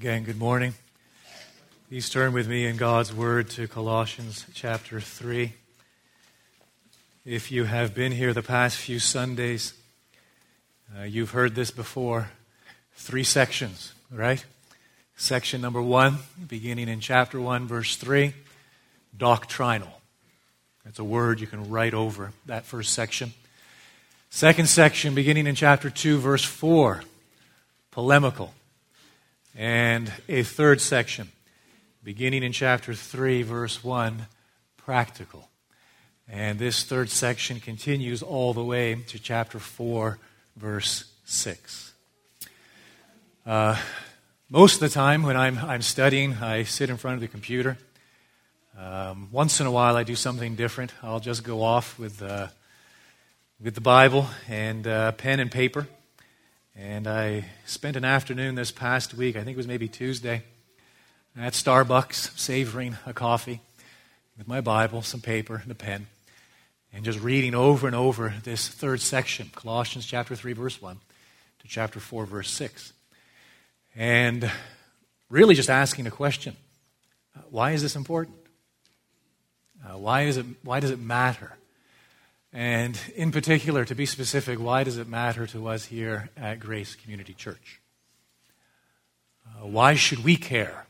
Again, good morning. Please turn with me in God's Word to Colossians chapter 3. If you have been here the past few Sundays, uh, you've heard this before. Three sections, right? Section number one, beginning in chapter 1, verse 3, doctrinal. That's a word you can write over that first section. Second section, beginning in chapter 2, verse 4, polemical. And a third section, beginning in chapter 3, verse 1, practical. And this third section continues all the way to chapter 4, verse 6. Uh, most of the time when I'm, I'm studying, I sit in front of the computer. Um, once in a while, I do something different. I'll just go off with, uh, with the Bible and uh, pen and paper and I spent an afternoon this past week, I think it was maybe Tuesday, at Starbucks, savoring a coffee with my Bible, some paper, and a pen, and just reading over and over this third section, Colossians chapter 3, verse 1 to chapter 4, verse 6. And really just asking a question why is this important? Uh, why, is it, why does it matter? And in particular, to be specific, why does it matter to us here at Grace Community Church? Uh, why should we care?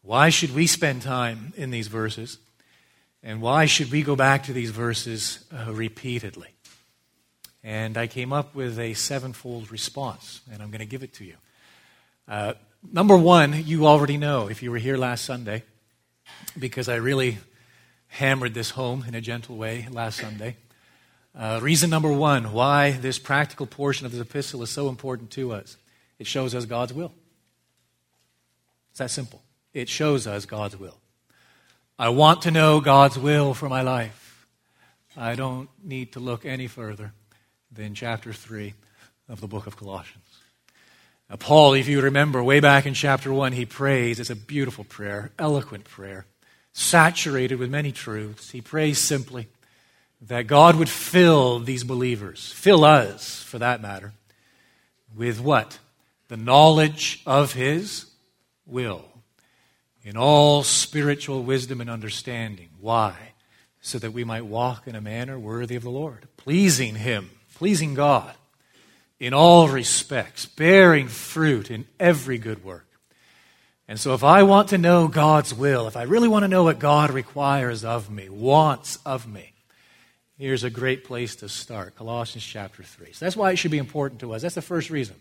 Why should we spend time in these verses? And why should we go back to these verses uh, repeatedly? And I came up with a sevenfold response, and I'm going to give it to you. Uh, number one, you already know if you were here last Sunday, because I really hammered this home in a gentle way last Sunday. Uh, reason number one why this practical portion of this epistle is so important to us it shows us God's will. It's that simple. It shows us God's will. I want to know God's will for my life. I don't need to look any further than chapter 3 of the book of Colossians. Now, Paul, if you remember, way back in chapter 1, he prays. It's a beautiful prayer, eloquent prayer saturated with many truths. He prays simply that God would fill these believers, fill us for that matter, with what? The knowledge of His will in all spiritual wisdom and understanding. Why? So that we might walk in a manner worthy of the Lord, pleasing Him, pleasing God in all respects, bearing fruit in every good work and so, if I want to know God's will, if I really want to know what God requires of me, wants of me, here's a great place to start Colossians chapter 3. So, that's why it should be important to us. That's the first reason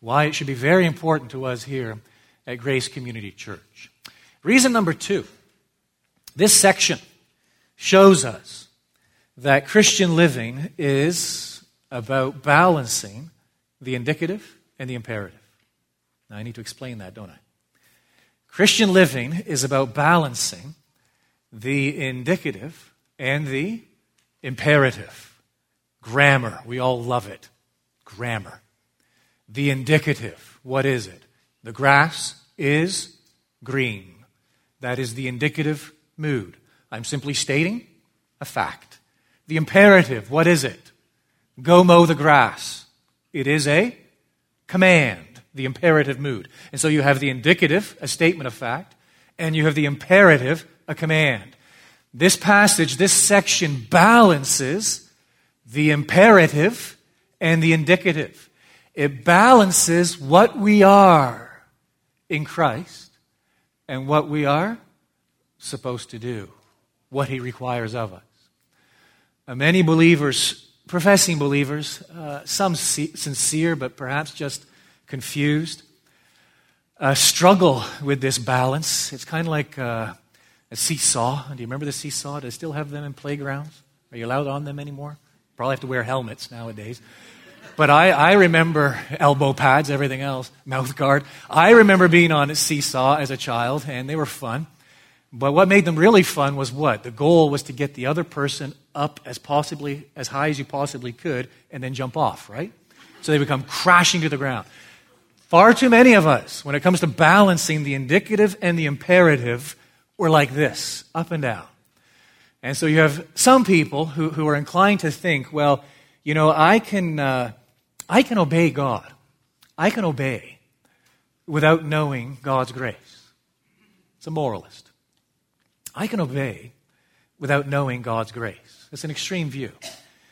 why it should be very important to us here at Grace Community Church. Reason number two this section shows us that Christian living is about balancing the indicative and the imperative. Now, I need to explain that, don't I? Christian living is about balancing the indicative and the imperative. Grammar, we all love it. Grammar. The indicative, what is it? The grass is green. That is the indicative mood. I'm simply stating a fact. The imperative, what is it? Go mow the grass. It is a command the imperative mood. And so you have the indicative, a statement of fact, and you have the imperative, a command. This passage, this section balances the imperative and the indicative. It balances what we are in Christ and what we are supposed to do, what He requires of us. Uh, many believers, professing believers, uh, some sincere, but perhaps just confused, uh, struggle with this balance. It's kind of like uh, a seesaw. Do you remember the seesaw? Do they still have them in playgrounds? Are you allowed on them anymore? Probably have to wear helmets nowadays. But I, I remember elbow pads, everything else, mouth guard. I remember being on a seesaw as a child, and they were fun. But what made them really fun was what? The goal was to get the other person up as possibly as high as you possibly could, and then jump off, right? So they become crashing to the ground. Far too many of us, when it comes to balancing the indicative and the imperative, we're like this, up and down. And so you have some people who, who are inclined to think, well, you know, I can, uh, I can obey God. I can obey. without knowing God's grace. It's a moralist. I can obey without knowing God's grace. It's an extreme view.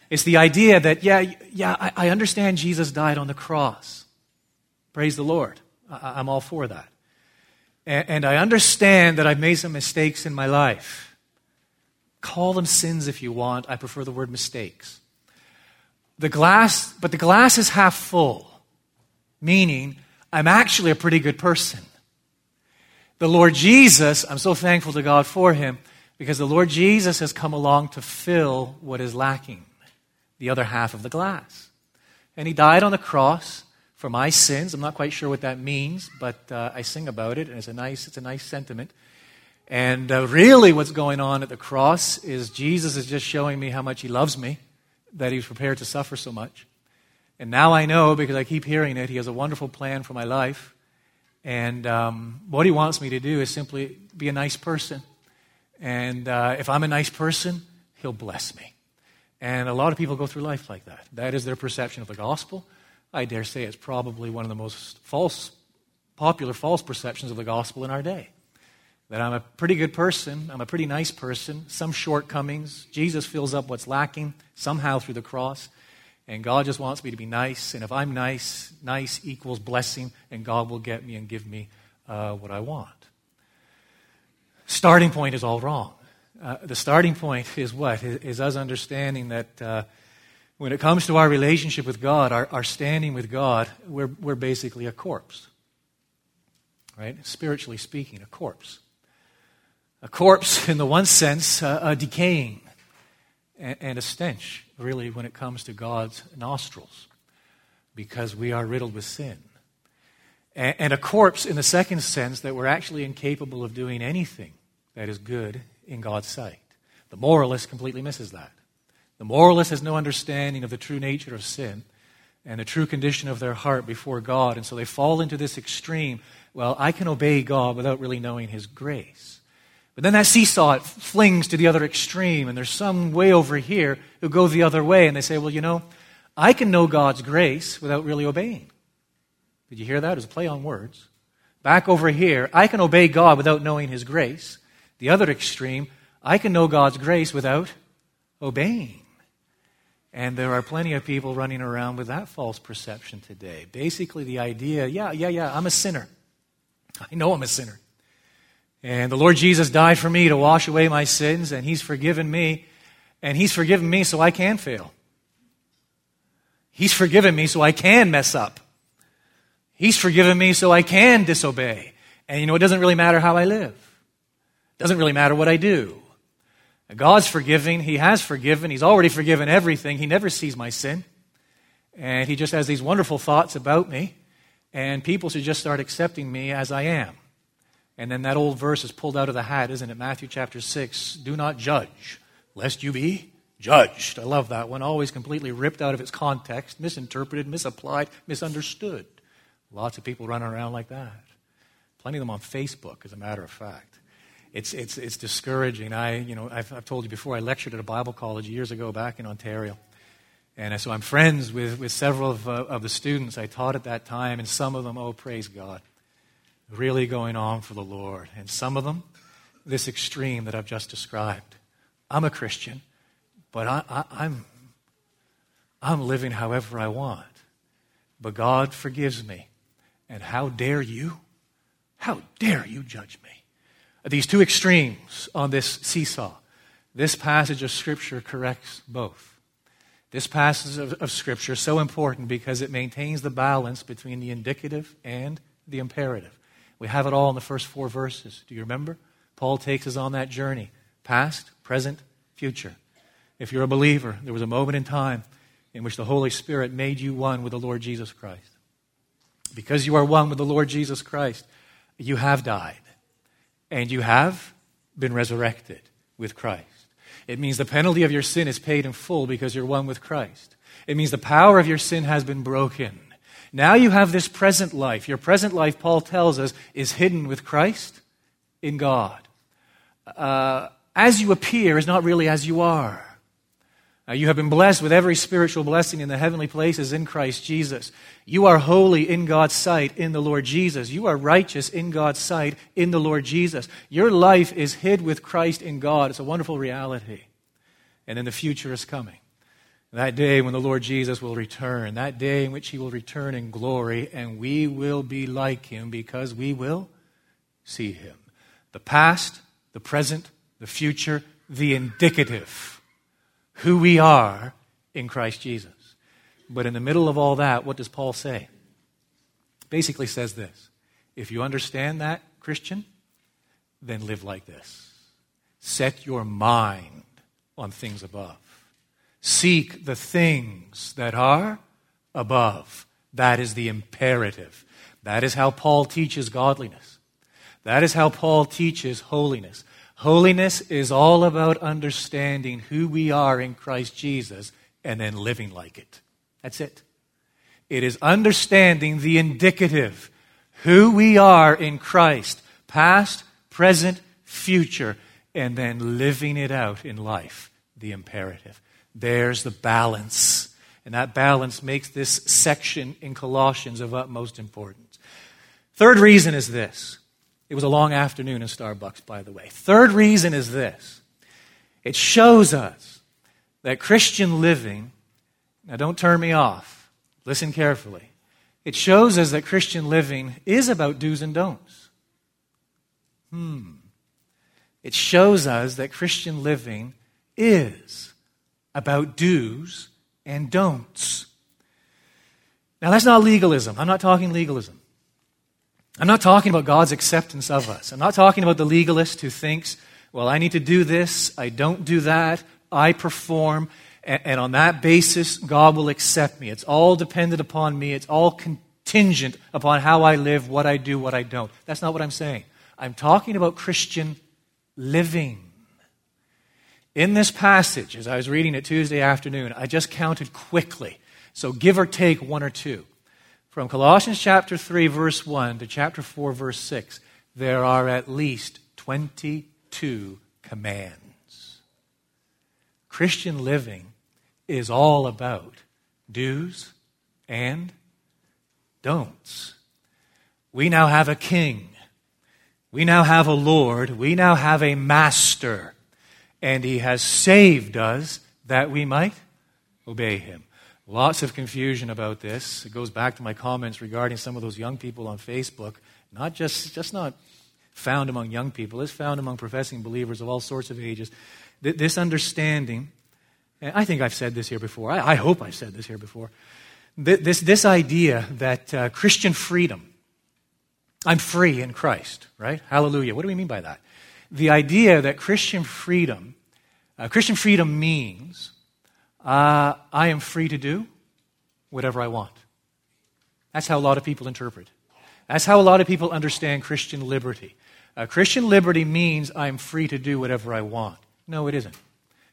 It's the idea that, yeah, yeah, I, I understand Jesus died on the cross. Praise the Lord. I, I'm all for that. And, and I understand that I've made some mistakes in my life. Call them sins if you want. I prefer the word mistakes. The glass, but the glass is half full, meaning I'm actually a pretty good person. The Lord Jesus, I'm so thankful to God for him because the Lord Jesus has come along to fill what is lacking, the other half of the glass. And he died on the cross for my sins. I'm not quite sure what that means, but uh, I sing about it, and it's a nice, it's a nice sentiment. And uh, really, what's going on at the cross is Jesus is just showing me how much he loves me, that he's prepared to suffer so much. And now I know, because I keep hearing it, he has a wonderful plan for my life. And um, what he wants me to do is simply be a nice person. And uh, if I'm a nice person, he'll bless me. And a lot of people go through life like that. That is their perception of the gospel. I dare say it's probably one of the most false, popular false perceptions of the gospel in our day. That I'm a pretty good person, I'm a pretty nice person, some shortcomings. Jesus fills up what's lacking somehow through the cross. And God just wants me to be nice. And if I'm nice, nice equals blessing, and God will get me and give me uh, what I want. Starting point is all wrong. Uh, the starting point is what? Is, is us understanding that uh, when it comes to our relationship with God, our, our standing with God, we're, we're basically a corpse. Right? Spiritually speaking, a corpse. A corpse, in the one sense, uh, a decaying and, and a stench really, when it comes to God's nostrils, because we are riddled with sin. And, and a corpse, in the second sense, that we're actually incapable of doing anything that is good in God's sight. The moralist completely misses that. The moralist has no understanding of the true nature of sin and the true condition of their heart before God. And so they fall into this extreme well, I can obey God without really knowing His grace. But then that seesaw, it flings to the other extreme, and there's some way over here who go the other way, and they say, well, you know, I can know God's grace without really obeying. Did you hear that? It was a play on words. Back over here, I can obey God without knowing His grace. The other extreme, I can know God's grace without obeying. And there are plenty of people running around with that false perception today. Basically, the idea yeah, yeah, yeah, I'm a sinner. I know I'm a sinner. And the Lord Jesus died for me to wash away my sins, and He's forgiven me. And He's forgiven me so I can fail. He's forgiven me so I can mess up. He's forgiven me so I can disobey. And you know, it doesn't really matter how I live. It doesn't really matter what I do. God's forgiving. He has forgiven. He's already forgiven everything. He never sees my sin. And He just has these wonderful thoughts about me. And people should just start accepting me as I am. And then that old verse is pulled out of the hat, isn't it? Matthew chapter 6 Do not judge, lest you be judged. I love that one. Always completely ripped out of its context, misinterpreted, misapplied, misunderstood. Lots of people running around like that. Plenty of them on Facebook, as a matter of fact. It's, it's, it's discouraging. I, you know, I've, I've told you before, I lectured at a Bible college years ago back in Ontario. And so I'm friends with, with several of, uh, of the students I taught at that time, and some of them, oh, praise God really going on for the Lord. And some of them, this extreme that I've just described. I'm a Christian, but I, I, I'm, I'm living however I want. But God forgives me. And how dare you? How dare you judge me? These two extremes on this seesaw. This passage of Scripture corrects both. This passage of, of Scripture is so important because it maintains the balance between the indicative and the imperative. We have it all in the first four verses. Do you remember? Paul takes us on that journey past, present, future. If you're a believer, there was a moment in time in which the Holy Spirit made you one with the Lord Jesus Christ. Because you are one with the Lord Jesus Christ, you have died and you have been resurrected with Christ. It means the penalty of your sin is paid in full because you're one with Christ. It means the power of your sin has been broken. Now you have this present life. Your present life, Paul tells us, is hidden with Christ in God. Uh, as you appear is not really as you are. Uh, you have been blessed with every spiritual blessing in the heavenly places in Christ Jesus. You are holy in God's sight in the Lord Jesus. You are righteous in God's sight in the Lord Jesus. Your life is hid with Christ in God. It's a wonderful reality. And then the future is coming. That day when the Lord Jesus will return, that day in which he will return in glory, and we will be like him because we will see him. The past, the present, the future, the indicative. Who we are in Christ Jesus. But in the middle of all that, what does Paul say? Basically says this If you understand that, Christian, then live like this. Set your mind on things above Seek the things that are above. That is the imperative. That is how Paul teaches godliness. That is how Paul teaches holiness. Holiness is all about understanding who we are in Christ Jesus and then living like it. That's it. It is understanding the indicative, who we are in Christ, past, present, future, and then living it out in life, the imperative. There's the balance. And that balance makes this section in Colossians of utmost importance. Third reason is this. It was a long afternoon in Starbucks, by the way. Third reason is this it shows us that Christian living, now don't turn me off, listen carefully. It shows us that Christian living is about do's and don'ts. Hmm. It shows us that Christian living is about do's and don'ts. Now, that's not legalism. I'm not talking legalism. I'm not talking about God's acceptance of us. I'm not talking about the legalist who thinks, well, I need to do this, I don't do that, I perform, and, and on that basis, God will accept me. It's all dependent upon me, it's all contingent upon how I live, what I do, what I don't. That's not what I'm saying. I'm talking about Christian living. In this passage, as I was reading it Tuesday afternoon, I just counted quickly. So give or take one or two. From Colossians chapter 3, verse 1 to chapter 4, verse 6, there are at least 22 commands. Christian living is all about do's and don'ts. We now have a king. We now have a Lord. We now have a master and he has saved us that we might obey him. Lots of confusion about this. It goes back to my comments regarding some of those young people on Facebook. Not just, just not found among young people, it's found among professing believers of all sorts of ages. This understanding, I think I've said this here before, I, I hope I've said this here before. This, this idea that uh, Christian freedom, I'm free in Christ, right? Hallelujah. What do we mean by that? the idea that Christian freedom, uh, Christian freedom means uh, I am free to do whatever I want. That's how a lot of people interpret. That's how a lot of people understand Christian liberty. Uh, Christian liberty means I'm free to do whatever I want. No, it isn't.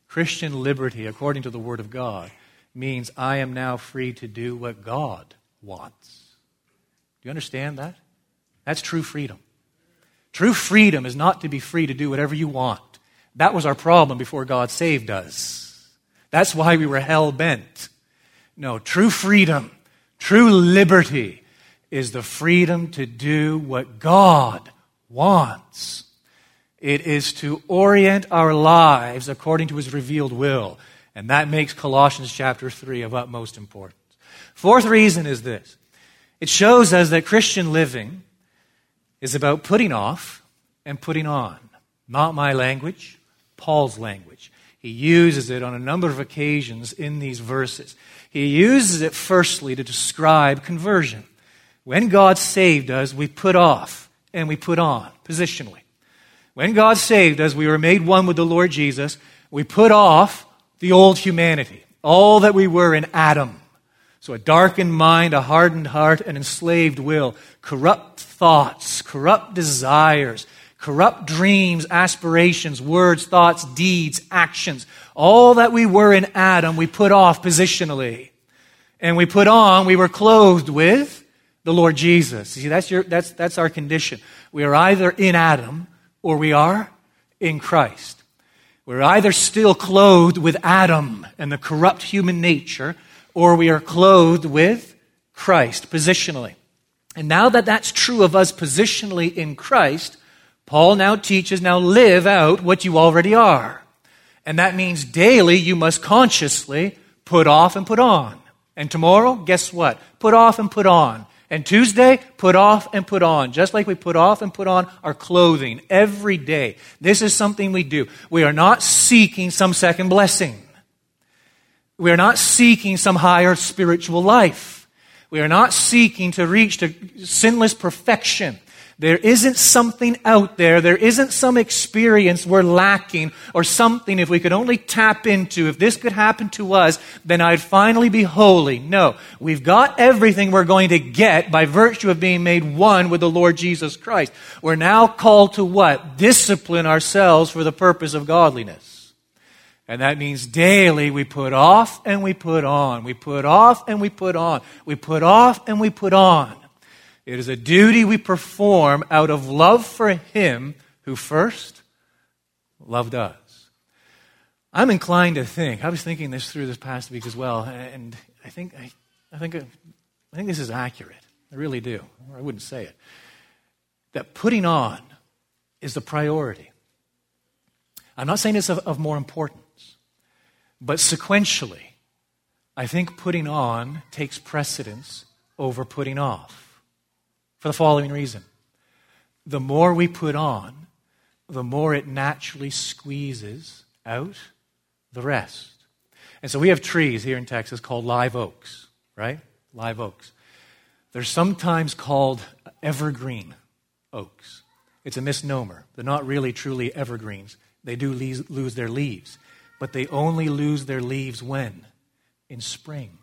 Christian liberty, according to the Word of God, means I am now free to do what God wants. Do you understand that? That's true freedom. True freedom is not to be free to do whatever you want. That was our problem before God saved us. That's why we were hell bent. No, true freedom, true liberty is the freedom to do what God wants. It is to orient our lives according to his revealed will. And that makes Colossians chapter 3 of utmost importance. Fourth reason is this it shows us that Christian living is about putting off and putting on. Not my language, Paul's language. He uses it on a number of occasions in these verses. He uses it firstly to describe conversion. When God saved us, we put off and we put on positionally. When God saved us, we were made one with the Lord Jesus. We put off the old humanity, all that we were in Adam. So a darkened mind, a hardened heart, an enslaved will, corrupt thoughts, corrupt desires, corrupt dreams, aspirations, words, thoughts, deeds, actions. All that we were in Adam, we put off positionally. And we put on, we were clothed with the Lord Jesus. See, that's, your, that's, that's our condition. We are either in Adam or we are in Christ. We're either still clothed with Adam and the corrupt human nature, or we are clothed with Christ positionally. And now that that's true of us positionally in Christ, Paul now teaches now live out what you already are. And that means daily you must consciously put off and put on. And tomorrow, guess what? Put off and put on. And Tuesday, put off and put on, just like we put off and put on our clothing every day. This is something we do. We are not seeking some second blessing. We are not seeking some higher spiritual life. We are not seeking to reach to sinless perfection. There isn't something out there, there isn't some experience we're lacking, or something if we could only tap into. If this could happen to us, then I'd finally be holy. No, we've got everything we're going to get by virtue of being made one with the Lord Jesus Christ. We're now called to what? Discipline ourselves for the purpose of godliness. And that means daily we put off and we put on. We put off and we put on. We put off and we put on. It is a duty we perform out of love for Him who first loved us. I'm inclined to think, I was thinking this through this past week as well, and I think, I, I think, I think this is accurate. I really do. I wouldn't say it. That putting on is the priority. I'm not saying it's of, of more importance, but sequentially, I think putting on takes precedence over putting off for the following reason the more we put on, the more it naturally squeezes out the rest. And so we have trees here in Texas called live oaks, right? Live oaks. They're sometimes called evergreen oaks. It's a misnomer. They're not really truly evergreens. They do lose their leaves, but they only lose their leaves when? In spring.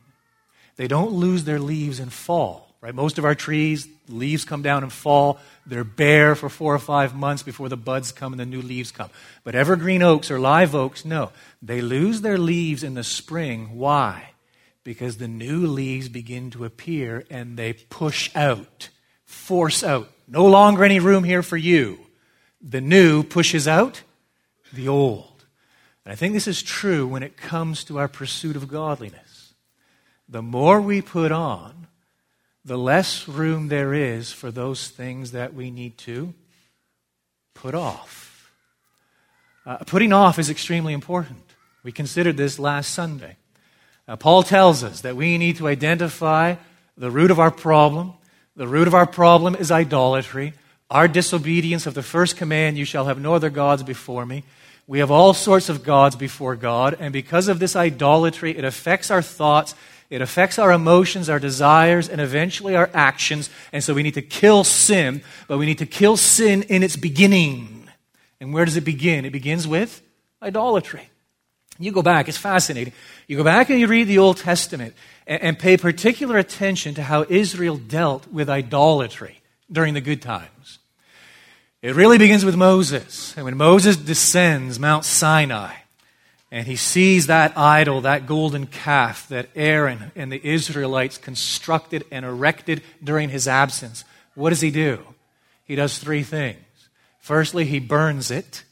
They don't lose their leaves in fall. Right? Most of our trees, leaves come down and fall. They're bare for four or five months before the buds come and the new leaves come. But evergreen oaks or live oaks, no. They lose their leaves in the spring. Why? Because the new leaves begin to appear and they push out, force out. No longer any room here for you. The new pushes out the old. And I think this is true when it comes to our pursuit of godliness. The more we put on, the less room there is for those things that we need to put off. Uh, putting off is extremely important. We considered this last Sunday. Uh, Paul tells us that we need to identify the root of our problem. The root of our problem is idolatry, our disobedience of the first command, You shall have no other gods before me. We have all sorts of gods before God, and because of this idolatry, it affects our thoughts, it affects our emotions, our desires, and eventually our actions. And so we need to kill sin, but we need to kill sin in its beginning. And where does it begin? It begins with idolatry. You go back, it's fascinating. You go back and you read the Old Testament and, and pay particular attention to how Israel dealt with idolatry during the good times. It really begins with Moses. And when Moses descends Mount Sinai, and he sees that idol, that golden calf that Aaron and the Israelites constructed and erected during his absence. What does he do? He does three things. Firstly, he burns it.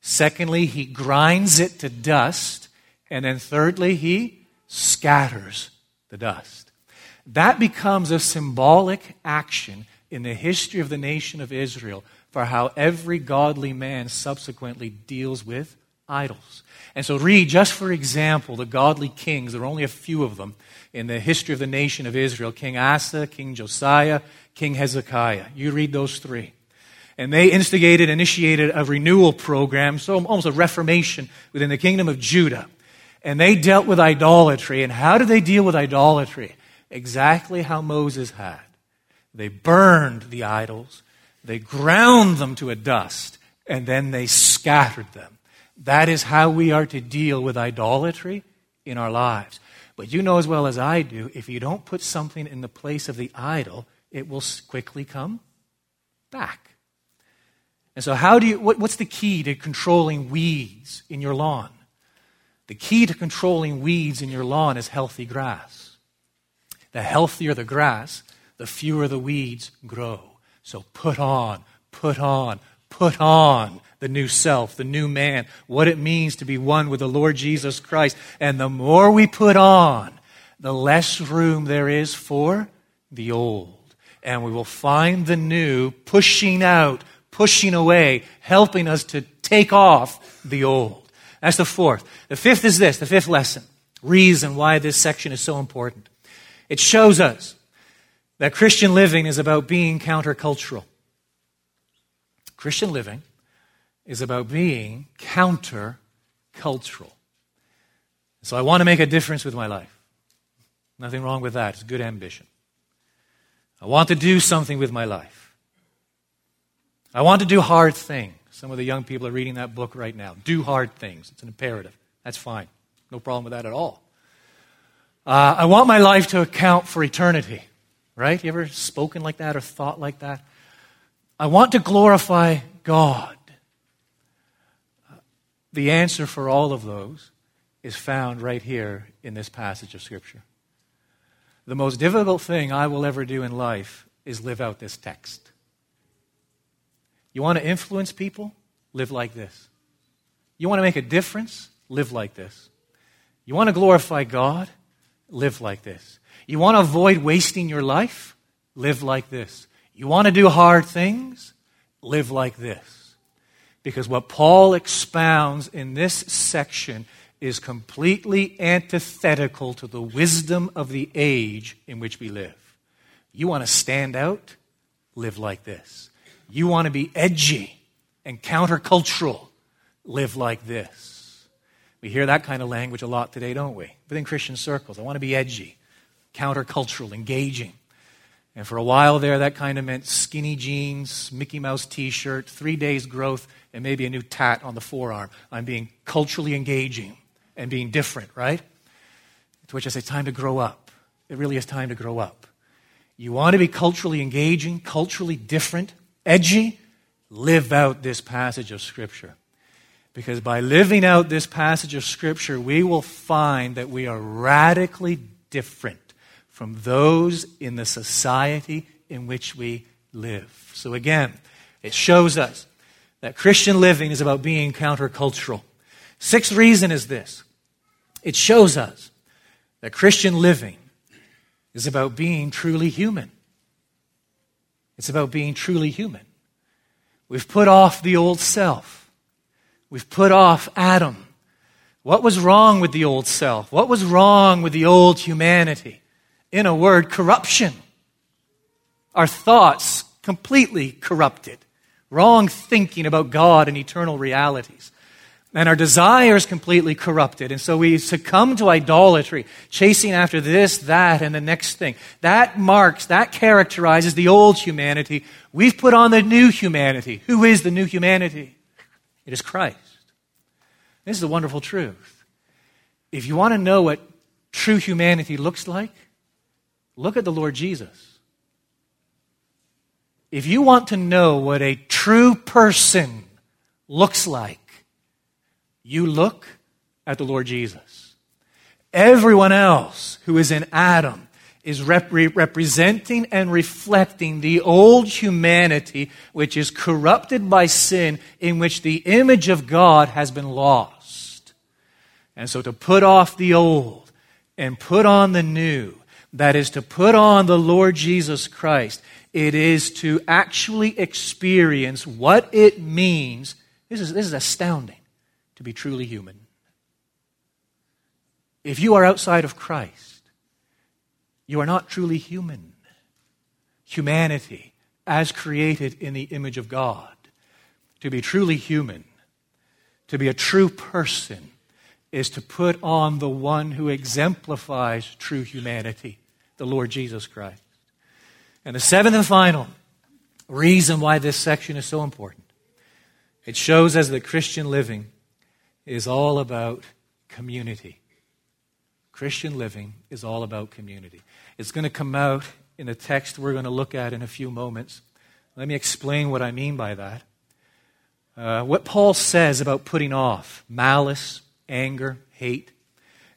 Secondly, he grinds it to dust. And then thirdly, he scatters the dust. That becomes a symbolic action in the history of the nation of Israel for how every godly man subsequently deals with idols. And so, read just for example the godly kings. There are only a few of them in the history of the nation of Israel King Asa, King Josiah, King Hezekiah. You read those three. And they instigated, initiated a renewal program, so almost a reformation within the kingdom of Judah. And they dealt with idolatry. And how did they deal with idolatry? Exactly how Moses had. They burned the idols, they ground them to a dust, and then they scattered them. That is how we are to deal with idolatry in our lives. But you know as well as I do, if you don't put something in the place of the idol, it will quickly come back. And so, how do you, what, what's the key to controlling weeds in your lawn? The key to controlling weeds in your lawn is healthy grass. The healthier the grass, the fewer the weeds grow. So, put on, put on, put on the new self, the new man, what it means to be one with the Lord Jesus Christ. And the more we put on, the less room there is for the old. And we will find the new pushing out, pushing away, helping us to take off the old. That's the fourth. The fifth is this the fifth lesson, reason why this section is so important. It shows us that Christian living is about being countercultural. Christian living is about being counter cultural. So I want to make a difference with my life. Nothing wrong with that. It's good ambition. I want to do something with my life. I want to do hard things. Some of the young people are reading that book right now. Do hard things. It's an imperative. That's fine. No problem with that at all. Uh, I want my life to account for eternity. Right? You ever spoken like that or thought like that? I want to glorify God. The answer for all of those is found right here in this passage of Scripture. The most difficult thing I will ever do in life is live out this text. You want to influence people? Live like this. You want to make a difference? Live like this. You want to glorify God? Live like this. You want to avoid wasting your life? Live like this. You want to do hard things? Live like this. Because what Paul expounds in this section is completely antithetical to the wisdom of the age in which we live. You want to stand out? Live like this. You want to be edgy and countercultural? Live like this. We hear that kind of language a lot today, don't we? Within Christian circles. I want to be edgy, countercultural, engaging. And for a while there, that kind of meant skinny jeans, Mickey Mouse t shirt, three days growth, and maybe a new tat on the forearm. I'm being culturally engaging and being different, right? To which I say, time to grow up. It really is time to grow up. You want to be culturally engaging, culturally different, edgy? Live out this passage of Scripture. Because by living out this passage of Scripture, we will find that we are radically different from those in the society in which we live. So again, it shows us that Christian living is about being countercultural. Sixth reason is this it shows us that Christian living is about being truly human. It's about being truly human. We've put off the old self. We've put off Adam. What was wrong with the old self? What was wrong with the old humanity? In a word, corruption. Our thoughts completely corrupted, wrong thinking about God and eternal realities. And our desires completely corrupted. And so we succumb to idolatry, chasing after this, that, and the next thing. That marks, that characterizes the old humanity. We've put on the new humanity. Who is the new humanity? It is Christ. This is a wonderful truth. If you want to know what true humanity looks like, Look at the Lord Jesus. If you want to know what a true person looks like, you look at the Lord Jesus. Everyone else who is in Adam is rep- representing and reflecting the old humanity which is corrupted by sin, in which the image of God has been lost. And so to put off the old and put on the new that is to put on the Lord Jesus Christ. It is to actually experience what it means. This is, this is astounding to be truly human. If you are outside of Christ, you are not truly human. Humanity, as created in the image of God, to be truly human, to be a true person, is to put on the one who exemplifies true humanity the Lord Jesus Christ. And the seventh and final reason why this section is so important it shows us that Christian living is all about community. Christian living is all about community. It's going to come out in a text we're going to look at in a few moments. Let me explain what I mean by that. Uh, what Paul says about putting off malice, anger, hate,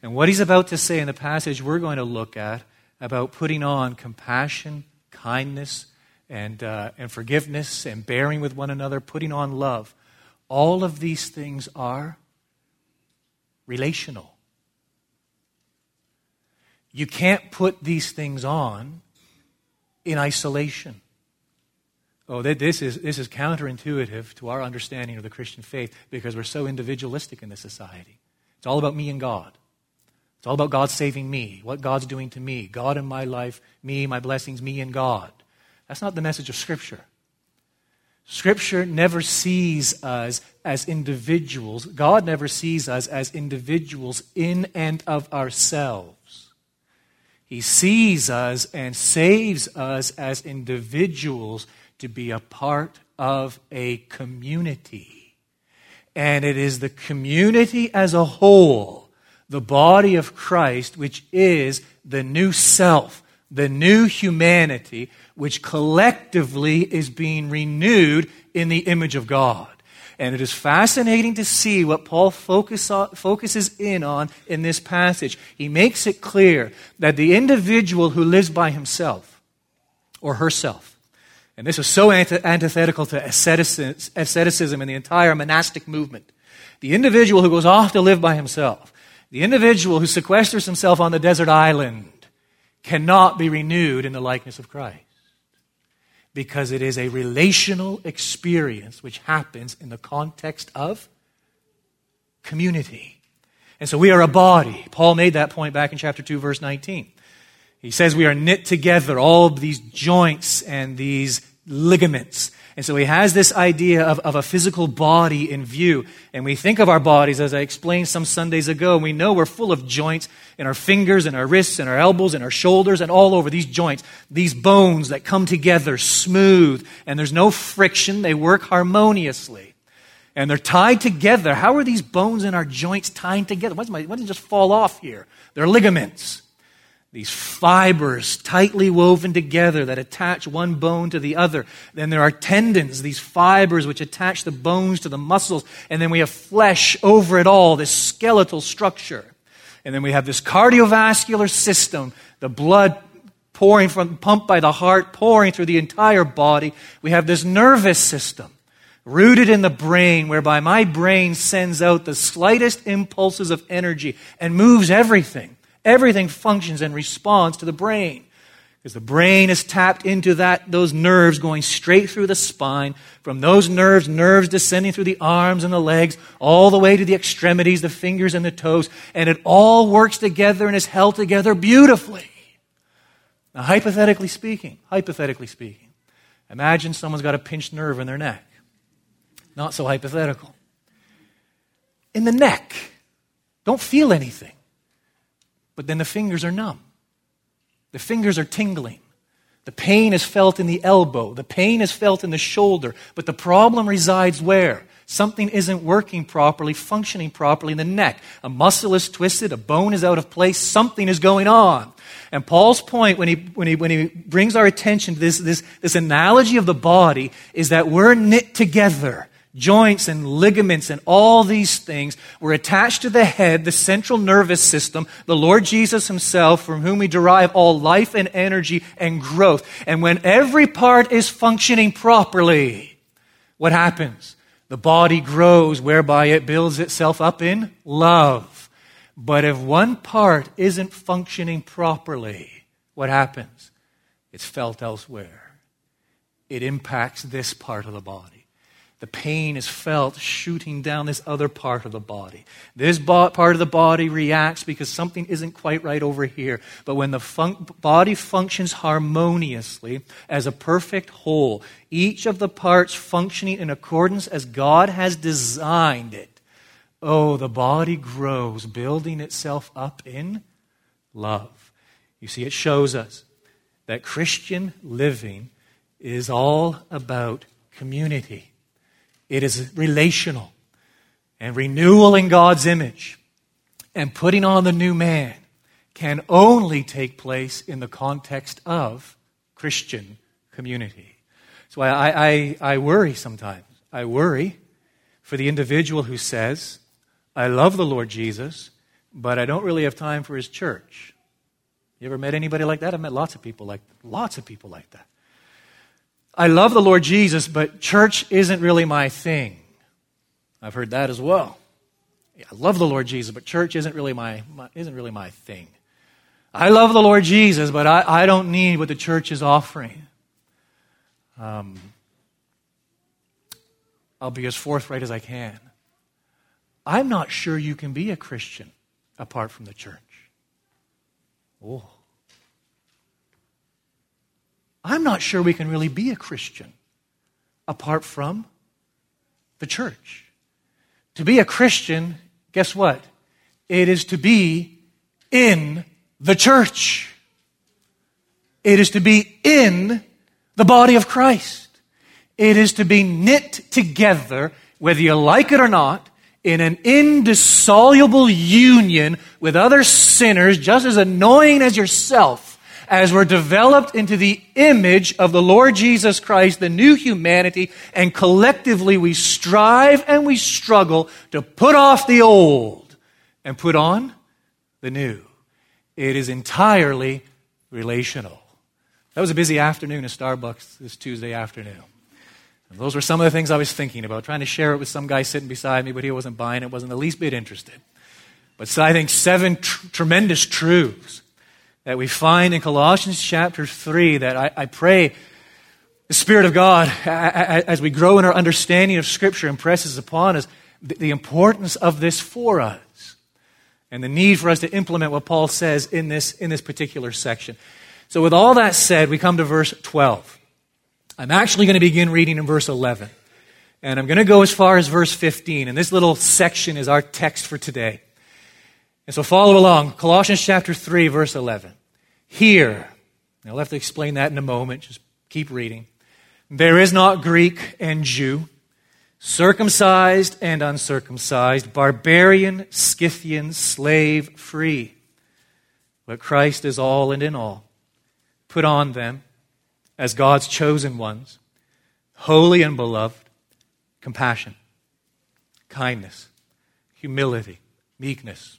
and what he's about to say in the passage we're going to look at about putting on compassion, kindness, and, uh, and forgiveness and bearing with one another, putting on love. All of these things are relational. You can't put these things on in isolation. Oh, this is, this is counterintuitive to our understanding of the Christian faith because we're so individualistic in this society. It's all about me and God. It's all about God saving me, what God's doing to me, God in my life, me, my blessings, me and God. That's not the message of Scripture. Scripture never sees us as individuals. God never sees us as individuals in and of ourselves. He sees us and saves us as individuals to be a part of a community. And it is the community as a whole, the body of Christ, which is the new self, the new humanity, which collectively is being renewed in the image of God. And it is fascinating to see what Paul focus on, focuses in on in this passage. He makes it clear that the individual who lives by himself or herself, and this is so antithetical to asceticism and the entire monastic movement. The individual who goes off to live by himself, the individual who sequesters himself on the desert island, cannot be renewed in the likeness of Christ because it is a relational experience which happens in the context of community. And so we are a body. Paul made that point back in chapter 2, verse 19. He says we are knit together, all these joints and these ligaments. And so he has this idea of, of a physical body in view. And we think of our bodies, as I explained some Sundays ago, we know we're full of joints in our fingers and our wrists and our elbows and our shoulders and all over these joints, these bones that come together smooth, and there's no friction. They work harmoniously. And they're tied together. How are these bones in our joints tied together? Why doesn't it just fall off here? They're ligaments these fibers tightly woven together that attach one bone to the other. Then there are tendons, these fibers which attach the bones to the muscles. And then we have flesh over it all, this skeletal structure. And then we have this cardiovascular system, the blood pouring from, pumped by the heart, pouring through the entire body. We have this nervous system rooted in the brain, whereby my brain sends out the slightest impulses of energy and moves everything. Everything functions and responds to the brain. Because the brain is tapped into that, those nerves going straight through the spine. From those nerves, nerves descending through the arms and the legs, all the way to the extremities, the fingers and the toes. And it all works together and is held together beautifully. Now, hypothetically speaking, hypothetically speaking, imagine someone's got a pinched nerve in their neck. Not so hypothetical. In the neck, don't feel anything but then the fingers are numb. The fingers are tingling. The pain is felt in the elbow. The pain is felt in the shoulder. But the problem resides where? Something isn't working properly, functioning properly in the neck. A muscle is twisted, a bone is out of place, something is going on. And Paul's point when he, when he, when he brings our attention to this, this, this analogy of the body is that we're knit together joints and ligaments and all these things were attached to the head, the central nervous system, the Lord Jesus himself, from whom we derive all life and energy and growth. And when every part is functioning properly, what happens? The body grows, whereby it builds itself up in love. But if one part isn't functioning properly, what happens? It's felt elsewhere. It impacts this part of the body. The pain is felt shooting down this other part of the body. This bo- part of the body reacts because something isn't quite right over here. But when the fun- body functions harmoniously as a perfect whole, each of the parts functioning in accordance as God has designed it, oh, the body grows, building itself up in love. You see, it shows us that Christian living is all about community. It is relational. And renewal in God's image and putting on the new man can only take place in the context of Christian community. So I, I, I worry sometimes. I worry for the individual who says, I love the Lord Jesus, but I don't really have time for his church. You ever met anybody like that? I've met lots of people like lots of people like that. I love the Lord Jesus, but church isn't really my thing. I've heard that as well. I love the Lord Jesus, but church isn't really my, my isn't really my thing. I love the Lord Jesus, but I, I don't need what the church is offering. Um, I'll be as forthright as I can. I'm not sure you can be a Christian apart from the church. Oh. I'm not sure we can really be a Christian apart from the church. To be a Christian, guess what? It is to be in the church. It is to be in the body of Christ. It is to be knit together, whether you like it or not, in an indissoluble union with other sinners just as annoying as yourself as we're developed into the image of the Lord Jesus Christ, the new humanity, and collectively we strive and we struggle to put off the old and put on the new. It is entirely relational. That was a busy afternoon at Starbucks this Tuesday afternoon. Those were some of the things I was thinking about, trying to share it with some guy sitting beside me, but he wasn't buying it, wasn't the least bit interested. But so I think seven tr- tremendous truths that we find in Colossians chapter 3 that I, I pray the Spirit of God, as we grow in our understanding of Scripture, impresses upon us the importance of this for us and the need for us to implement what Paul says in this, in this particular section. So, with all that said, we come to verse 12. I'm actually going to begin reading in verse 11. And I'm going to go as far as verse 15. And this little section is our text for today. And so follow along. Colossians chapter 3, verse 11. Here, I'll have to explain that in a moment. Just keep reading. There is not Greek and Jew, circumcised and uncircumcised, barbarian, Scythian, slave, free. But Christ is all and in all. Put on them as God's chosen ones, holy and beloved, compassion, kindness, humility, meekness,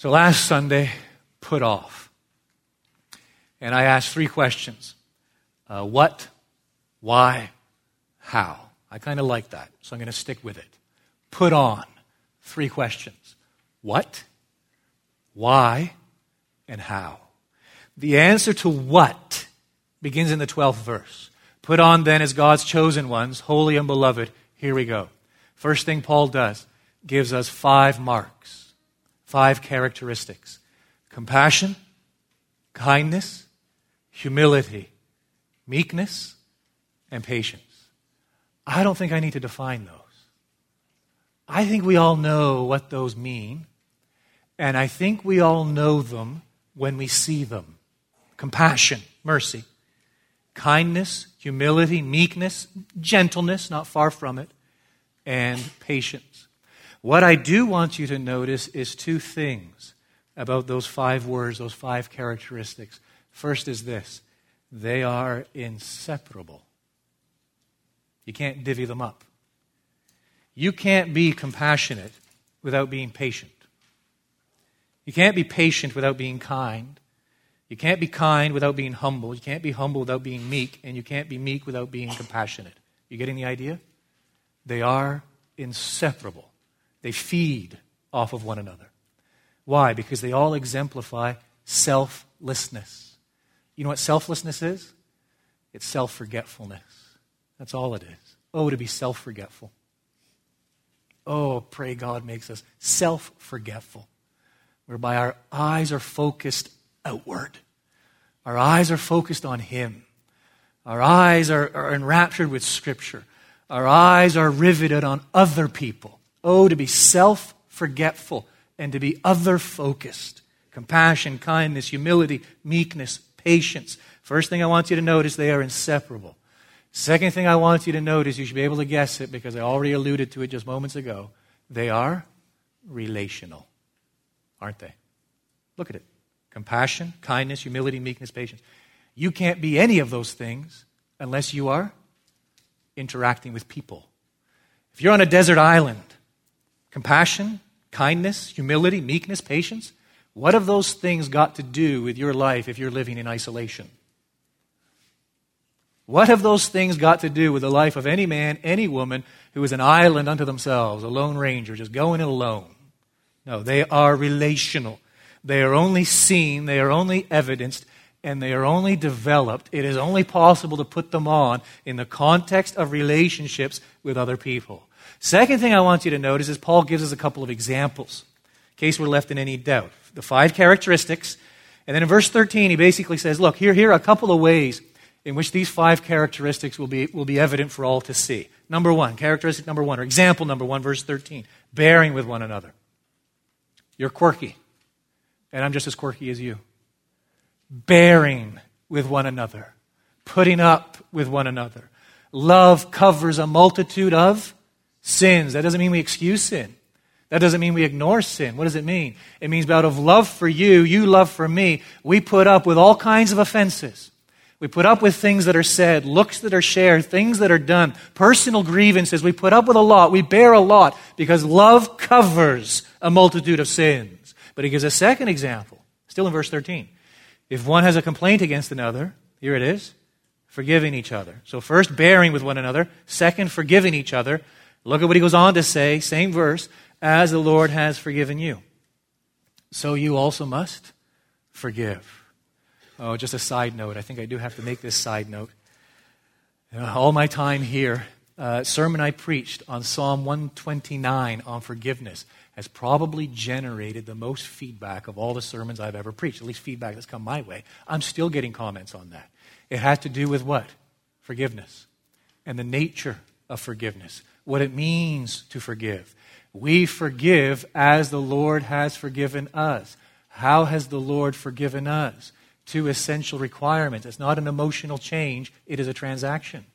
So last Sunday, put off. And I asked three questions uh, What, why, how? I kind of like that, so I'm going to stick with it. Put on. Three questions What, why, and how? The answer to what begins in the 12th verse. Put on then as God's chosen ones, holy and beloved. Here we go. First thing Paul does gives us five marks, five characteristics compassion, kindness, humility, meekness, and patience. I don't think I need to define those. I think we all know what those mean, and I think we all know them when we see them. Compassion, mercy kindness, humility, meekness, gentleness, not far from it, and patience. What I do want you to notice is two things about those five words, those five characteristics. First is this they are inseparable. You can't divvy them up. You can't be compassionate without being patient. You can't be patient without being kind. You can't be kind without being humble. You can't be humble without being meek. And you can't be meek without being compassionate. You getting the idea? They are inseparable. They feed off of one another. Why? Because they all exemplify selflessness. You know what selflessness is? It's self forgetfulness. That's all it is. Oh, to be self forgetful. Oh, pray God makes us self forgetful, whereby our eyes are focused outward. Our eyes are focused on Him. Our eyes are, are enraptured with Scripture. Our eyes are riveted on other people. Oh, to be self forgetful and to be other focused. Compassion, kindness, humility, meekness, patience. First thing I want you to notice they are inseparable. Second thing I want you to notice, you should be able to guess it because I already alluded to it just moments ago. They are relational, aren't they? Look at it compassion, kindness, humility, meekness, patience. You can't be any of those things unless you are interacting with people. If you're on a desert island, compassion, kindness, humility, meekness, patience, what have those things got to do with your life if you're living in isolation? What have those things got to do with the life of any man, any woman who is an island unto themselves, a lone ranger, just going it alone? No, they are relational. They are only seen, they are only evidenced, and they are only developed. It is only possible to put them on in the context of relationships with other people. Second thing I want you to notice is Paul gives us a couple of examples, in case we're left in any doubt. The five characteristics. And then in verse 13, he basically says, Look, here, here are a couple of ways in which these five characteristics will be, will be evident for all to see. Number one, characteristic number one, or example number one, verse 13, bearing with one another. You're quirky, and I'm just as quirky as you. Bearing with one another, putting up with one another. Love covers a multitude of sins. That doesn't mean we excuse sin. That doesn't mean we ignore sin. What does it mean? It means out of love for you, you love for me, we put up with all kinds of offenses. We put up with things that are said, looks that are shared, things that are done, personal grievances. We put up with a lot. We bear a lot because love covers a multitude of sins. But he gives a second example, still in verse 13. If one has a complaint against another, here it is, forgiving each other. So, first, bearing with one another. Second, forgiving each other. Look at what he goes on to say, same verse, as the Lord has forgiven you. So you also must forgive. Oh, just a side note. I think I do have to make this side note. all my time here, uh, sermon I preached on Psalm 129 on forgiveness has probably generated the most feedback of all the sermons I've ever preached, at least feedback that's come my way. I'm still getting comments on that. It has to do with what? Forgiveness and the nature of forgiveness, what it means to forgive. We forgive as the Lord has forgiven us. How has the Lord forgiven us? two essential requirements. It's not an emotional change, it is a transaction.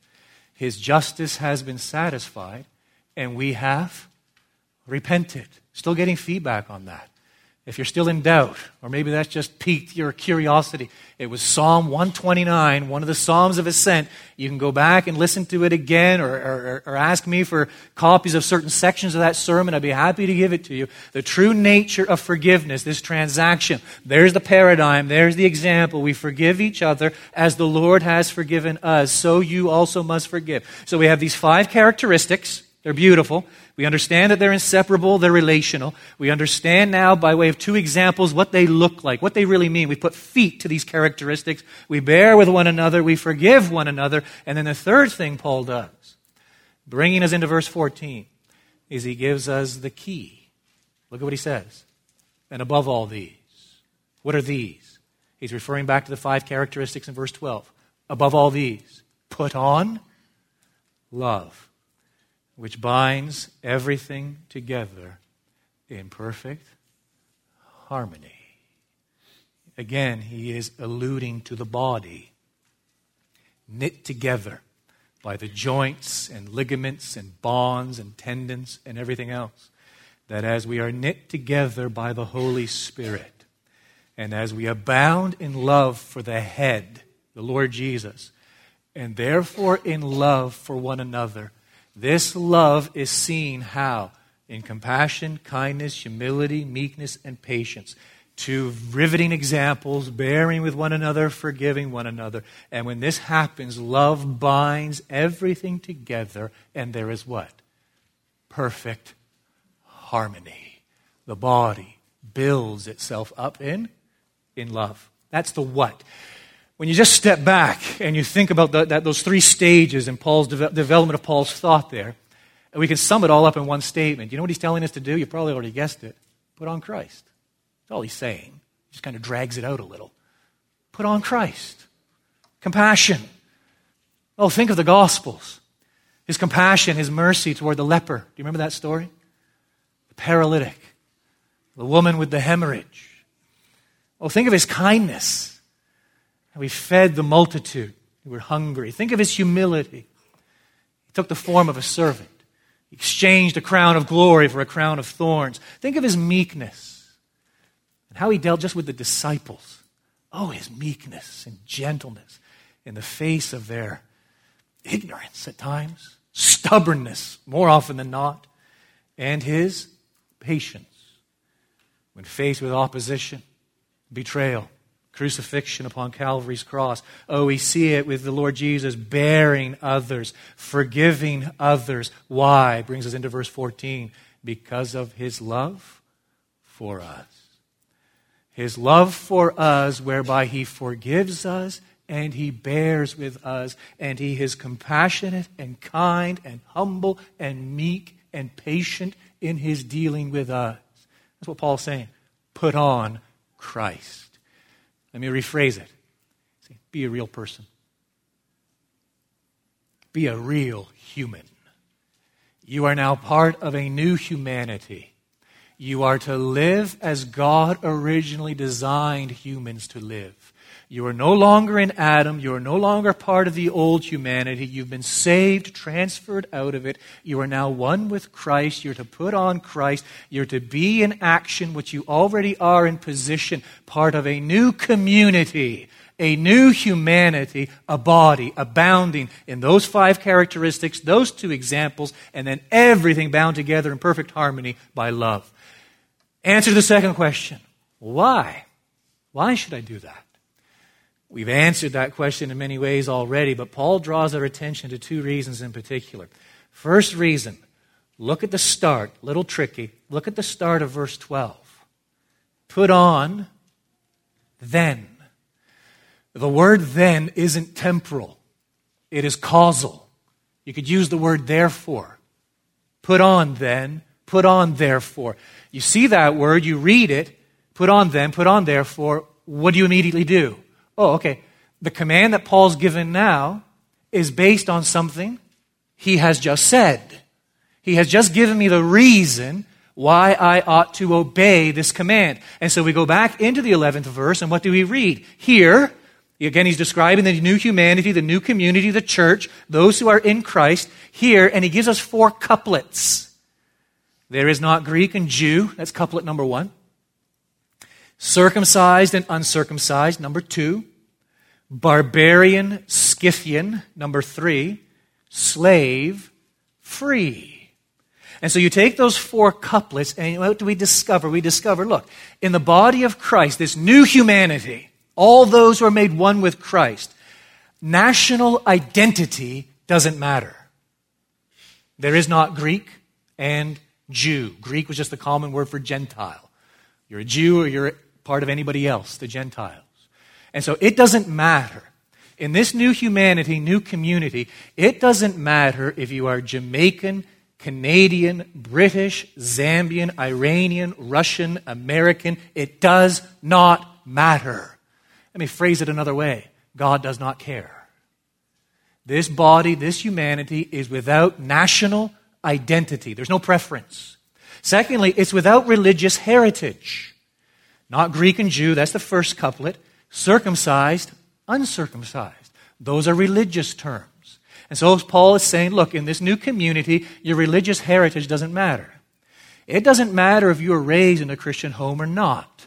His justice has been satisfied, and we have repented. Still getting feedback on that. If you're still in doubt, or maybe that's just piqued your curiosity, it was Psalm 129, one of the Psalms of Ascent. You can go back and listen to it again or, or, or, ask me for copies of certain sections of that sermon. I'd be happy to give it to you. The true nature of forgiveness, this transaction. There's the paradigm, there's the example. We forgive each other as the Lord has forgiven us, so you also must forgive. So we have these five characteristics. They're beautiful. We understand that they're inseparable, they're relational. We understand now, by way of two examples, what they look like, what they really mean. We put feet to these characteristics. We bear with one another, we forgive one another. And then the third thing Paul does, bringing us into verse 14, is he gives us the key. Look at what he says. And above all these, what are these? He's referring back to the five characteristics in verse 12. Above all these, put on love which binds everything together in perfect harmony. Again, he is alluding to the body, knit together by the joints and ligaments and bonds and tendons and everything else. That as we are knit together by the Holy Spirit, and as we abound in love for the head, the Lord Jesus, and therefore in love for one another, this love is seen how? In compassion, kindness, humility, meekness, and patience. Two riveting examples, bearing with one another, forgiving one another. And when this happens, love binds everything together, and there is what? Perfect harmony. The body builds itself up in, in love. That's the what. When you just step back and you think about the, that, those three stages in Paul's de- development of Paul's thought there, and we can sum it all up in one statement. You know what he's telling us to do? You probably already guessed it. Put on Christ. That's all he's saying. He just kind of drags it out a little. Put on Christ. Compassion. Oh, think of the Gospels. His compassion, his mercy toward the leper. Do you remember that story? The paralytic, the woman with the hemorrhage. Oh, think of his kindness we fed the multitude. They were hungry. Think of his humility. He took the form of a servant. He exchanged a crown of glory for a crown of thorns. Think of his meekness and how he dealt just with the disciples. Oh, his meekness and gentleness in the face of their ignorance at times, stubbornness more often than not, and his patience when faced with opposition, betrayal, crucifixion upon Calvary's cross. Oh, we see it with the Lord Jesus bearing others, forgiving others. Why? Brings us into verse 14. Because of his love for us. His love for us, whereby he forgives us and he bears with us, and he is compassionate and kind and humble and meek and patient in his dealing with us. That's what Paul's saying. Put on Christ. Let me rephrase it. Be a real person. Be a real human. You are now part of a new humanity. You are to live as God originally designed humans to live. You are no longer in Adam. You are no longer part of the old humanity. You've been saved, transferred out of it. You are now one with Christ. You're to put on Christ. You're to be in action, which you already are in position, part of a new community, a new humanity, a body, abounding in those five characteristics, those two examples, and then everything bound together in perfect harmony by love. Answer the second question why? Why should I do that? We've answered that question in many ways already, but Paul draws our attention to two reasons in particular. First reason, look at the start, little tricky. Look at the start of verse 12. Put on then. The word then isn't temporal, it is causal. You could use the word therefore. Put on then, put on therefore. You see that word, you read it, put on then, put on therefore. What do you immediately do? Oh, okay, the command that Paul's given now is based on something he has just said. He has just given me the reason why I ought to obey this command. And so we go back into the 11th verse, and what do we read? Here, again, he's describing the new humanity, the new community, the church, those who are in Christ, here, and he gives us four couplets. There is not Greek and Jew, that's couplet number one circumcised and uncircumcised, number two, barbarian, Scythian, number three, slave, free. And so you take those four couplets, and what do we discover? We discover, look, in the body of Christ, this new humanity, all those who are made one with Christ, national identity doesn't matter. There is not Greek and Jew. Greek was just the common word for Gentile. You're a Jew or you're part of anybody else, the Gentiles. And so it doesn't matter. In this new humanity, new community, it doesn't matter if you are Jamaican, Canadian, British, Zambian, Iranian, Russian, American. It does not matter. Let me phrase it another way God does not care. This body, this humanity is without national identity. There's no preference. Secondly, it's without religious heritage. Not Greek and Jew, that's the first couplet. Circumcised, uncircumcised. Those are religious terms. And so Paul is saying, look, in this new community, your religious heritage doesn't matter. It doesn't matter if you were raised in a Christian home or not.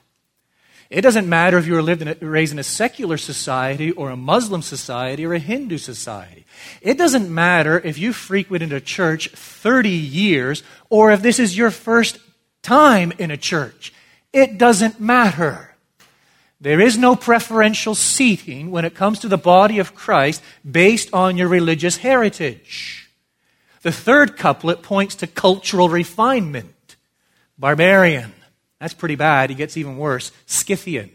It doesn't matter if you were lived in a, raised in a secular society or a Muslim society or a Hindu society. It doesn't matter if you frequented a church 30 years or if this is your first time in a church. It doesn't matter. There is no preferential seating when it comes to the body of Christ based on your religious heritage. The third couplet points to cultural refinement. Barbarian. That's pretty bad. He gets even worse. Scythian.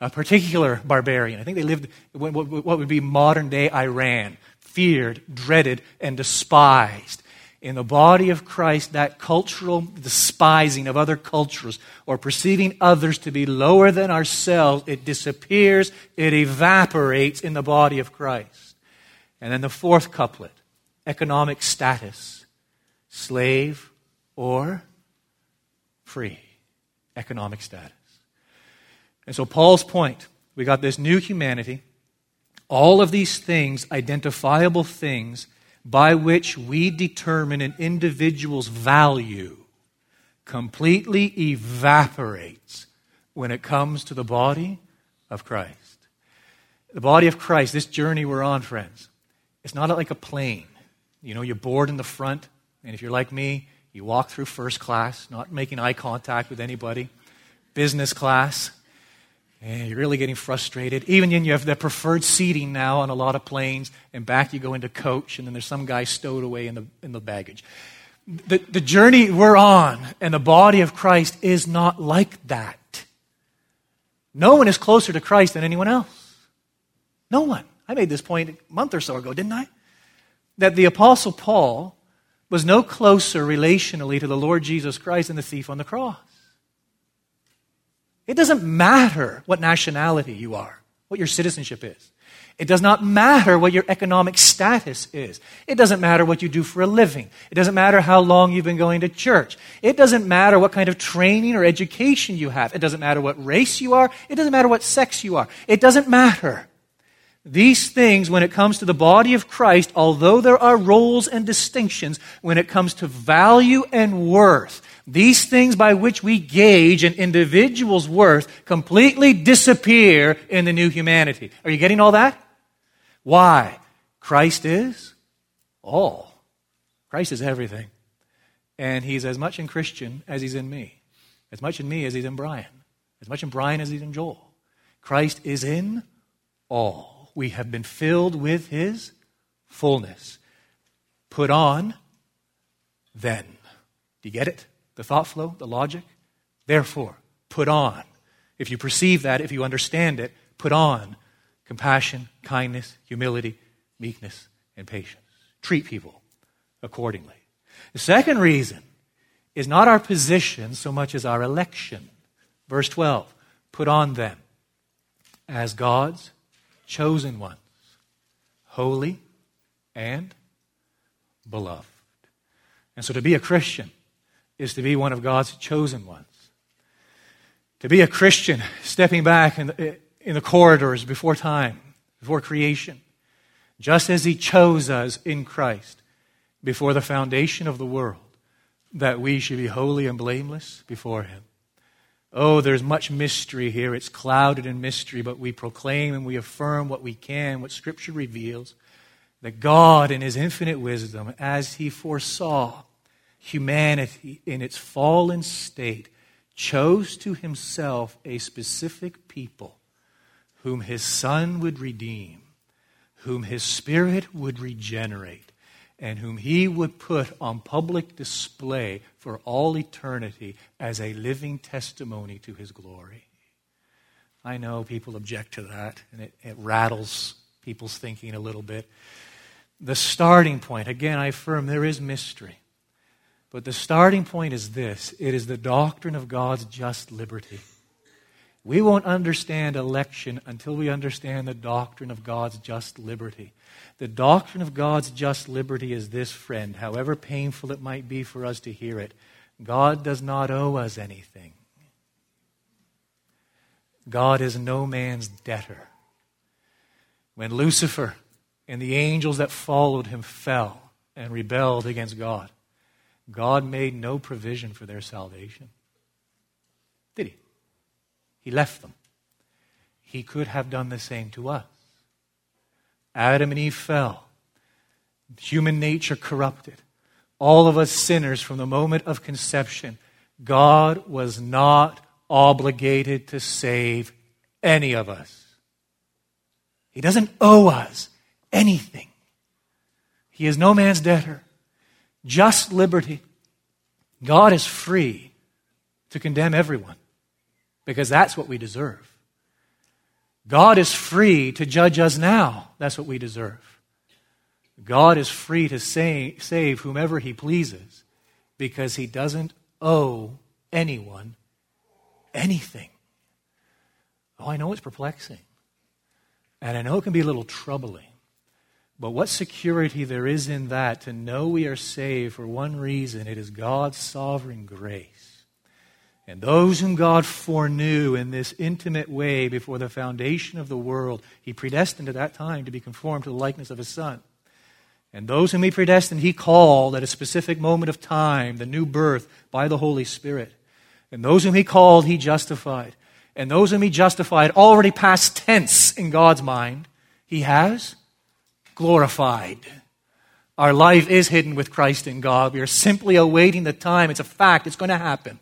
A particular barbarian. I think they lived what would be modern day Iran. Feared, dreaded, and despised in the body of Christ, that cultural despising of other cultures or perceiving others to be lower than ourselves, it disappears, it evaporates in the body of Christ. And then the fourth couplet economic status slave or free. Economic status. And so, Paul's point we got this new humanity, All of these things, identifiable things, by which we determine an individual's value, completely evaporates when it comes to the body of Christ. The body of Christ, this journey we're on, friends, it's not like a plane. You know, you're bored in the front, and if you're like me, you walk through first class, not making eye contact with anybody. Business class, and you're really getting frustrated. Even then, you have the preferred seating now on a lot of planes, and back you go into coach, and then there's some guy stowed away in the, in the baggage. The, the journey we're on and the body of Christ is not like that. No one is closer to Christ than anyone else. No one. I made this point a month or so ago, didn't I? That the Apostle Paul was no closer relationally to the Lord Jesus Christ than the thief on the cross. It doesn't matter what nationality you are, what your citizenship is. It does not matter what your economic status is. It doesn't matter what you do for a living. It doesn't matter how long you've been going to church. It doesn't matter what kind of training or education you have. It doesn't matter what race you are. It doesn't matter what sex you are. It doesn't matter. These things, when it comes to the body of Christ, although there are roles and distinctions, when it comes to value and worth, these things by which we gauge an individual's worth completely disappear in the new humanity. Are you getting all that? Why? Christ is all. Christ is everything. And he's as much in Christian as he's in me, as much in me as he's in Brian, as much in Brian as he's in Joel. Christ is in all. We have been filled with his fullness. Put on then. Do you get it? The thought flow, the logic. Therefore, put on. If you perceive that, if you understand it, put on compassion, kindness, humility, meekness, and patience. Treat people accordingly. The second reason is not our position so much as our election. Verse 12 Put on them as God's chosen ones, holy and beloved. And so to be a Christian is to be one of God's chosen ones. To be a Christian, stepping back in the, in the corridors before time, before creation, just as He chose us in Christ before the foundation of the world, that we should be holy and blameless before Him. Oh, there's much mystery here. It's clouded in mystery, but we proclaim and we affirm what we can, what Scripture reveals, that God, in His infinite wisdom, as He foresaw, humanity in its fallen state chose to himself a specific people whom his Son would redeem, whom his Spirit would regenerate, and whom he would put on public display for all eternity as a living testimony to his glory. I know people object to that, and it, it rattles people's thinking a little bit. The starting point, again, I affirm there is mystery. But the starting point is this it is the doctrine of God's just liberty. We won't understand election until we understand the doctrine of God's just liberty. The doctrine of God's just liberty is this, friend, however painful it might be for us to hear it God does not owe us anything. God is no man's debtor. When Lucifer and the angels that followed him fell and rebelled against God, God made no provision for their salvation. Did he? He left them. He could have done the same to us. Adam and Eve fell. Human nature corrupted. All of us sinners from the moment of conception. God was not obligated to save any of us. He doesn't owe us anything. He is no man's debtor just liberty, God is free to condemn everyone because that's what we deserve. God is free to judge us now. That's what we deserve. God is free to save whomever he pleases because he doesn't owe anyone anything. Oh, I know it's perplexing. And I know it can be a little troubling. But what security there is in that to know we are saved for one reason it is God's sovereign grace. And those whom God foreknew in this intimate way before the foundation of the world, he predestined at that time to be conformed to the likeness of his Son. And those whom he predestined, he called at a specific moment of time, the new birth, by the Holy Spirit. And those whom he called, he justified. And those whom he justified, already past tense in God's mind, he has glorified. Our life is hidden with Christ in God. We are simply awaiting the time. It's a fact, it's going to happen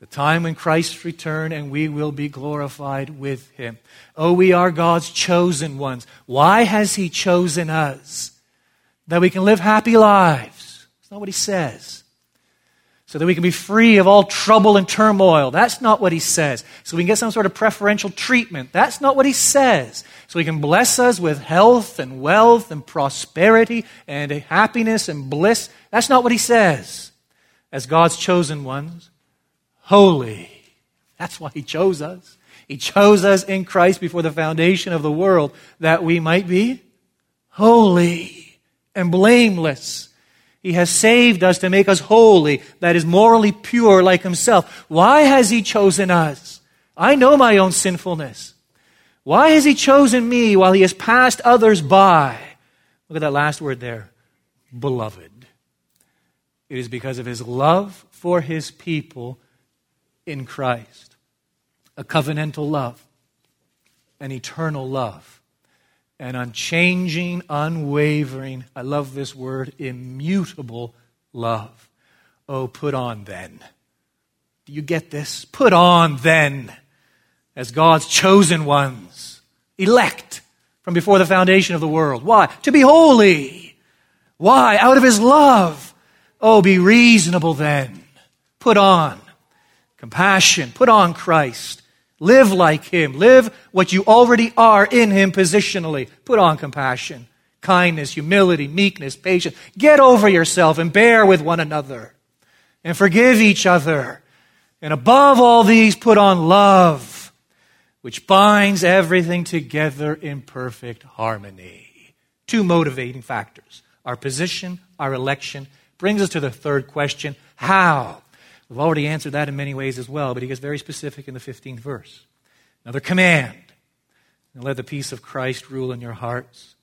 the time when Christ return and we will be glorified with him. Oh, we are God's chosen ones. Why has he chosen us? That we can live happy lives. That's not what he says. So that we can be free of all trouble and turmoil. That's not what he says. So we can get some sort of preferential treatment. That's not what he says. So he can bless us with health and wealth and prosperity and happiness and bliss. That's not what he says. As God's chosen ones, holy. That's why He chose us. He chose us in Christ before the foundation of the world that we might be holy and blameless. He has saved us to make us holy, that is morally pure like Himself. Why has He chosen us? I know my own sinfulness. Why has He chosen me while He has passed others by? Look at that last word there beloved. It is because of His love for His people in Christ. A covenantal love, an eternal love, an unchanging, unwavering, I love this word, immutable love. Oh, put on then. Do you get this? Put on then, as God's chosen ones, elect from before the foundation of the world. Why? To be holy. Why? Out of his love. Oh, be reasonable then. Put on compassion. Put on Christ. Live like Him. Live what you already are in Him positionally. Put on compassion, kindness, humility, meekness, patience. Get over yourself and bear with one another and forgive each other. And above all these, put on love, which binds everything together in perfect harmony. Two motivating factors our position, our election. Brings us to the third question how? We've already answered that in many ways as well, but he gets very specific in the 15th verse. Another command. And let the peace of Christ rule in your hearts.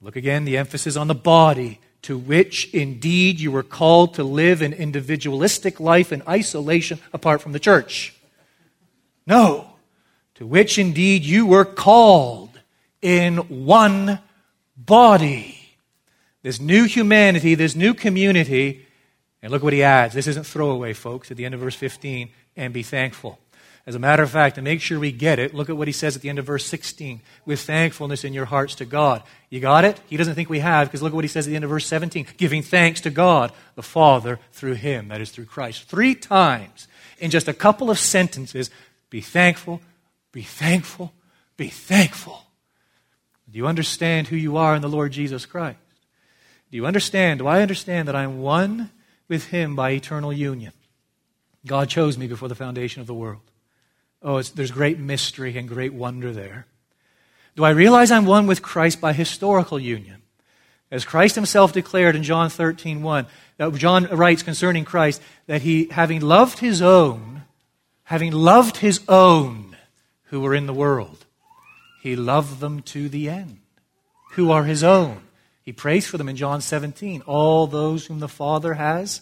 Look again, the emphasis on the body, to which indeed you were called to live an individualistic life in isolation apart from the church. No, to which indeed you were called in one body. This new humanity, this new community and look what he adds. This isn't throwaway, folks, at the end of verse 15, and be thankful. As a matter of fact, to make sure we get it, look at what he says at the end of verse 16 with thankfulness in your hearts to God. You got it? He doesn't think we have, because look at what he says at the end of verse 17 giving thanks to God, the Father, through him, that is, through Christ. Three times in just a couple of sentences be thankful, be thankful, be thankful. Do you understand who you are in the Lord Jesus Christ? Do you understand? Do I understand that I'm one? with Him by eternal union. God chose me before the foundation of the world. Oh, there's great mystery and great wonder there. Do I realize I'm one with Christ by historical union? As Christ himself declared in John 13, 1, that John writes concerning Christ that he, having loved his own, having loved his own who were in the world, he loved them to the end. Who are his own? He prays for them in John 17. All those whom the Father has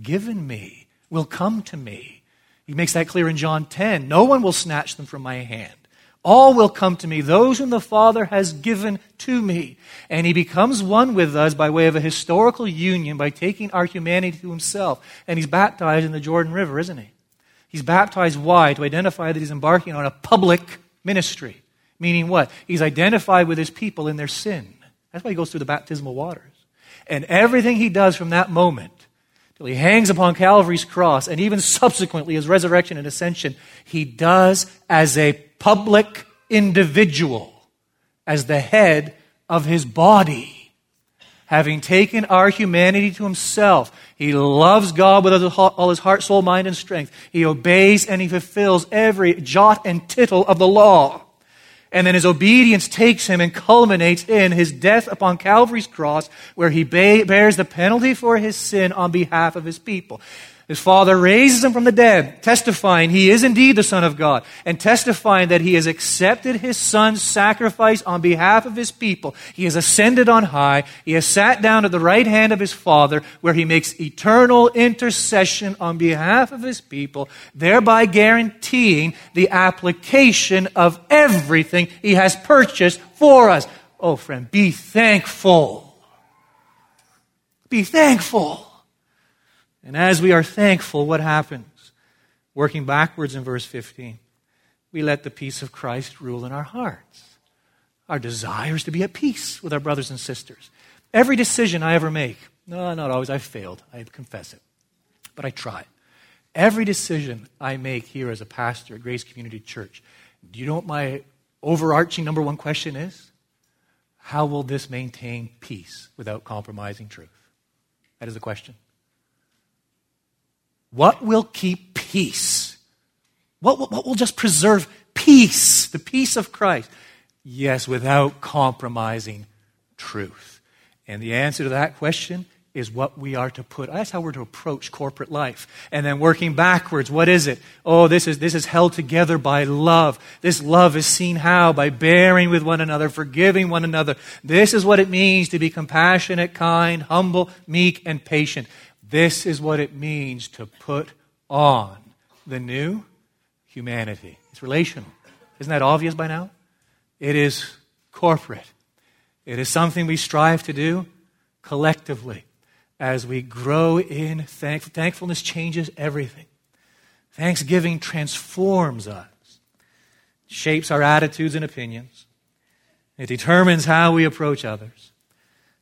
given me will come to me. He makes that clear in John 10. No one will snatch them from my hand. All will come to me, those whom the Father has given to me. And he becomes one with us by way of a historical union by taking our humanity to himself. And he's baptized in the Jordan River, isn't he? He's baptized why? To identify that he's embarking on a public ministry. Meaning what? He's identified with his people in their sin. That's why he goes through the baptismal waters. And everything he does from that moment till he hangs upon Calvary's cross, and even subsequently his resurrection and ascension, he does as a public individual, as the head of his body. Having taken our humanity to himself, he loves God with all his heart, soul, mind, and strength. He obeys and he fulfills every jot and tittle of the law. And then his obedience takes him and culminates in his death upon Calvary's cross, where he bears the penalty for his sin on behalf of his people. His father raises him from the dead, testifying he is indeed the Son of God, and testifying that he has accepted his son's sacrifice on behalf of his people. He has ascended on high. He has sat down at the right hand of his father, where he makes eternal intercession on behalf of his people, thereby guaranteeing the application of everything he has purchased for us. Oh, friend, be thankful. Be thankful. And as we are thankful, what happens? Working backwards in verse 15, we let the peace of Christ rule in our hearts. Our desire is to be at peace with our brothers and sisters. Every decision I ever make, no, not always, I failed. I confess it. But I try. Every decision I make here as a pastor at Grace Community Church, do you know what my overarching number one question is? How will this maintain peace without compromising truth? That is the question. What will keep peace? What, what, what will just preserve peace, the peace of Christ? Yes, without compromising truth. And the answer to that question is what we are to put. That's how we're to approach corporate life. And then working backwards, what is it? Oh, this is, this is held together by love. This love is seen how? By bearing with one another, forgiving one another. This is what it means to be compassionate, kind, humble, meek, and patient. This is what it means to put on the new humanity. It's relational. Isn't that obvious by now? It is corporate. It is something we strive to do collectively as we grow in thank- thankfulness changes everything. Thanksgiving transforms us, shapes our attitudes and opinions. It determines how we approach others,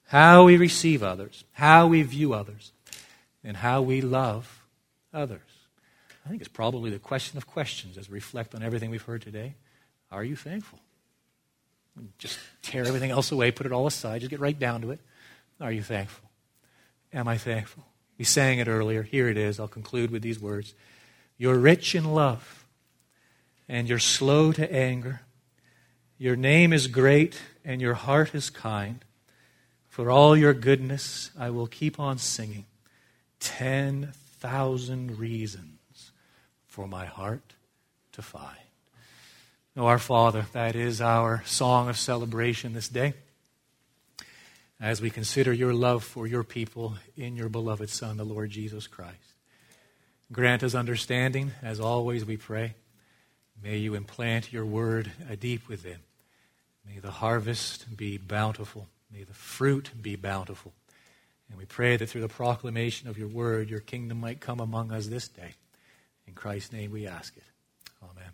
how we receive others, how we view others and how we love others. I think it's probably the question of questions as we reflect on everything we've heard today. Are you thankful? Just tear everything else away, put it all aside, just get right down to it. Are you thankful? Am I thankful? We sang it earlier. Here it is. I'll conclude with these words You're rich in love, and you're slow to anger. Your name is great, and your heart is kind. For all your goodness, I will keep on singing. 10,000 reasons for my heart to find. Oh, our Father, that is our song of celebration this day as we consider your love for your people in your beloved Son, the Lord Jesus Christ. Grant us understanding, as always we pray. May you implant your word deep within. May the harvest be bountiful. May the fruit be bountiful. And we pray that through the proclamation of your word, your kingdom might come among us this day. In Christ's name we ask it. Amen.